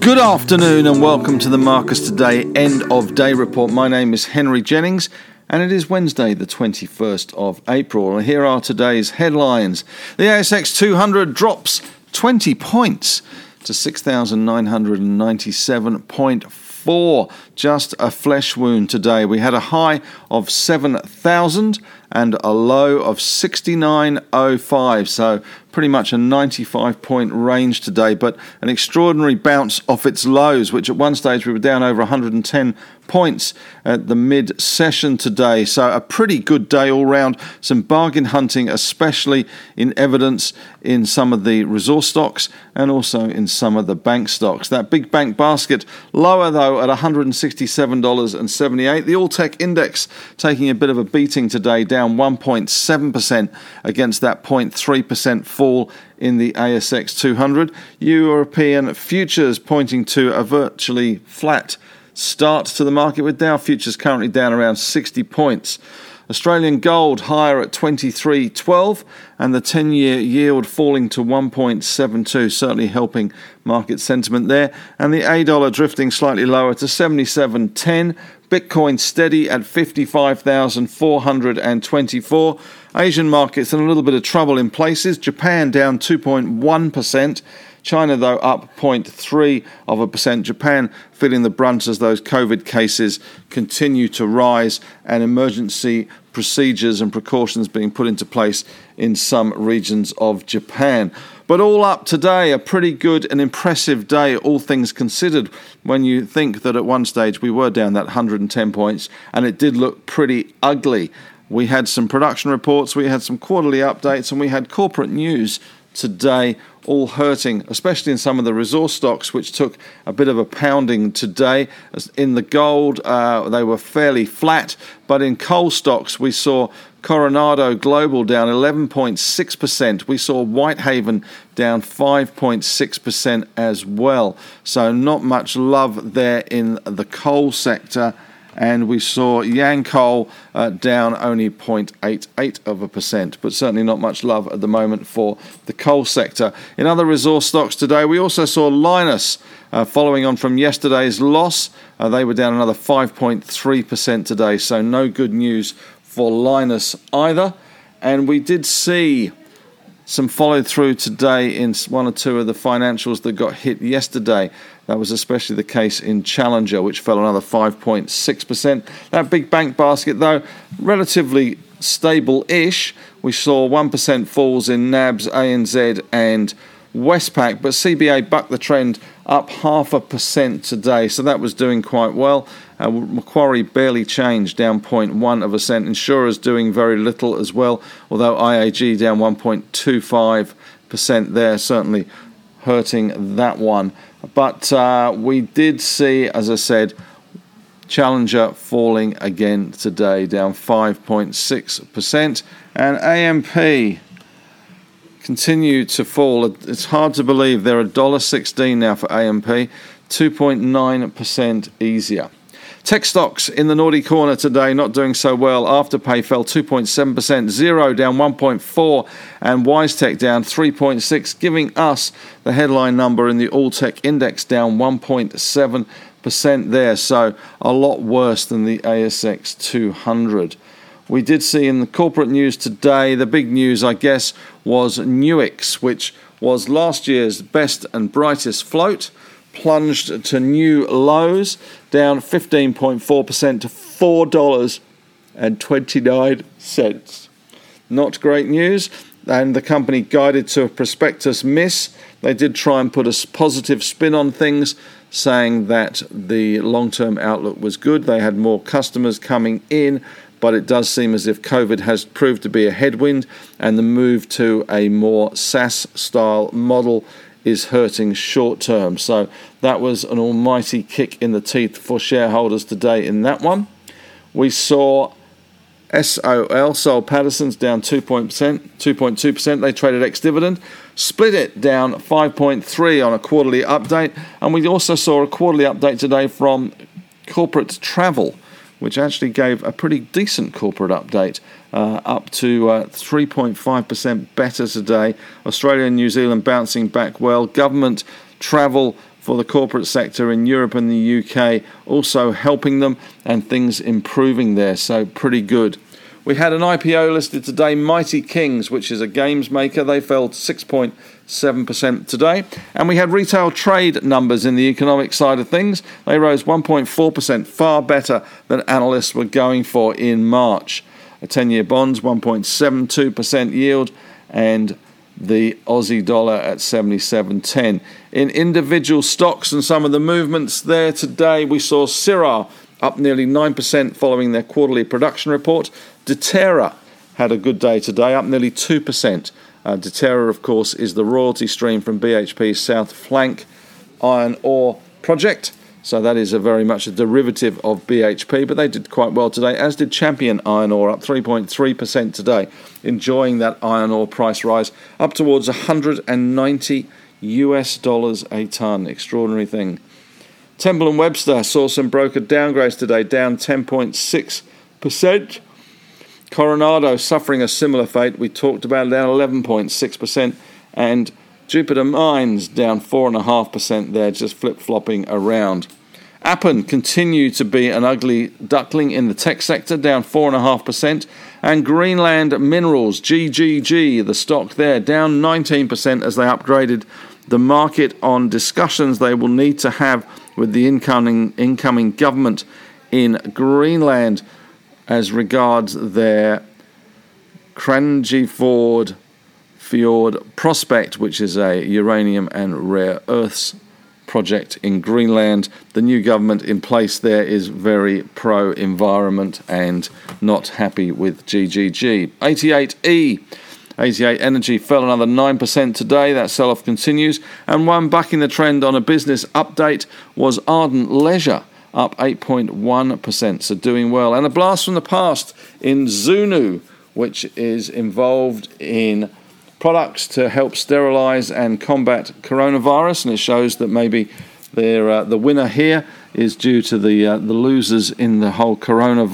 Good afternoon and welcome to the Marcus Today end of day report. My name is Henry Jennings and it is Wednesday, the 21st of April. And here are today's headlines The ASX 200 drops 20 points to 6,997.4. Just a flesh wound today. We had a high of 7,000 and a low of 69.05. So pretty much a 95 point range today, but an extraordinary bounce off its lows, which at one stage we were down over 110 points at the mid session today. So, a pretty good day all round. Some bargain hunting, especially in evidence in some of the resource stocks and also in some of the bank stocks. That big bank basket lower though at $167.78. The All Tech Index taking a bit of a beating today, down 1.7% against that 0.3% fall in the ASX 200. European futures pointing to a virtually flat start to the market with Dow futures currently down around 60 points. Australian gold higher at 23.12 and the 10 year yield falling to 1.72, certainly helping market sentiment there. And the A dollar drifting slightly lower to 77.10. Bitcoin steady at 55,424. Asian markets in a little bit of trouble in places. Japan down 2.1%. China, though, up 0.3 of a percent. Japan feeling the brunt as those COVID cases continue to rise and emergency procedures and precautions being put into place in some regions of Japan. But all up today, a pretty good and impressive day, all things considered, when you think that at one stage we were down that 110 points and it did look pretty ugly. We had some production reports, we had some quarterly updates, and we had corporate news today, all hurting, especially in some of the resource stocks, which took a bit of a pounding today. In the gold, uh, they were fairly flat, but in coal stocks, we saw Coronado Global down 11.6%. We saw Whitehaven down 5.6% as well. So, not much love there in the coal sector and we saw Yancoal uh, down only 0.88 of a percent, but certainly not much love at the moment for the coal sector. In other resource stocks today, we also saw Lynas. uh, following on from yesterday's loss. Uh, they were down another 5.3% today, so no good news for Lynas either. And we did see some follow through today in one or two of the financials that got hit yesterday. That was especially the case in Challenger, which fell another 5.6%. That big bank basket, though, relatively stable ish. We saw 1% falls in NABS, ANZ, and Westpac, but CBA bucked the trend up half a percent today, so that was doing quite well. Uh, Macquarie barely changed, down 0.1 of a cent. Insurers doing very little as well, although IAG down 1.25% there, certainly hurting that one. But uh, we did see, as I said, Challenger falling again today, down 5.6%. And AMP continued to fall. It's hard to believe they're $1.16 now for AMP, 2.9% easier. Tech stocks in the naughty corner today not doing so well. Afterpay fell 2.7%, Xero down 1.4, and WiseTech down 3.6, giving us the headline number in the All Tech Index down 1.7% there. So a lot worse than the ASX 200. We did see in the corporate news today, the big news, I guess, was Nuix, which was last year's best and brightest float plunged to new lows, down 15.4% to $4.29. Not great news, and the company guided to a prospectus miss. They did try and put a positive spin on things, saying that the long term outlook was good. They had more customers coming in, but it does seem as if COVID has proved to be a headwind, and the move to a more SaaS style model is hurting short term. So that was an almighty kick in the teeth for shareholders today in that one. We saw SOL, Soul Pattinson's down 2.2%. They traded ex dividend, split it down 5.3 on a quarterly update. And we also saw a quarterly update today from Corporate Travel which actually gave a pretty decent corporate update, uh, up to uh, 3.5% better today. Australia and New Zealand bouncing back well. Government travel for the corporate sector in Europe and the UK, also helping them and things improving there. So, pretty good. We had an IPO listed today, Mighty Kings, which is a games maker. They fell 6.7% today. And we had retail trade numbers in the economic side of things. They rose 1.4%, far better than analysts were going for in March. A 10 year bonds, 1.72% yield, and the Aussie dollar at 77.10. In individual stocks and some of the movements there today, we saw Syrah up nearly 9% following their quarterly production report. Deterra had a good day today, up nearly 2%. Uh, Deterra, of course, is the royalty stream from BHP's South Flank iron ore project. So that is very much a derivative of BHP, but they did quite well today, as did Champion Iron Ore, up 3.3% today, enjoying that iron ore price rise up towards 190 US dollars a ton. Extraordinary thing. Temple and Webster saw some broker downgrades today, down 10.6%. Coronado suffering a similar fate. We talked about down 11.6%. And Jupiter Mines down 4.5% there, just flip flopping around. Appen continued to be an ugly duckling in the tech sector, down 4.5%. And Greenland Minerals, GGG, the stock there, down 19% as they upgraded the market on discussions they will need to have with the incoming, incoming government in Greenland as regards their Kvanefjeld Fjord prospect, which is a uranium and rare earths project in Greenland. The new government in place there is very pro environment and not happy with GGG. 88E 88 Energy fell another 9% today. That sell off continues. And one bucking the trend on a business update was Ardent Leisure, up 8.1%. So doing well. And a blast from the past in Zoono, which is involved in products to help sterilize and combat coronavirus. And it shows that maybe uh, the winner here is due to the, uh, the losers in the whole coronavirus.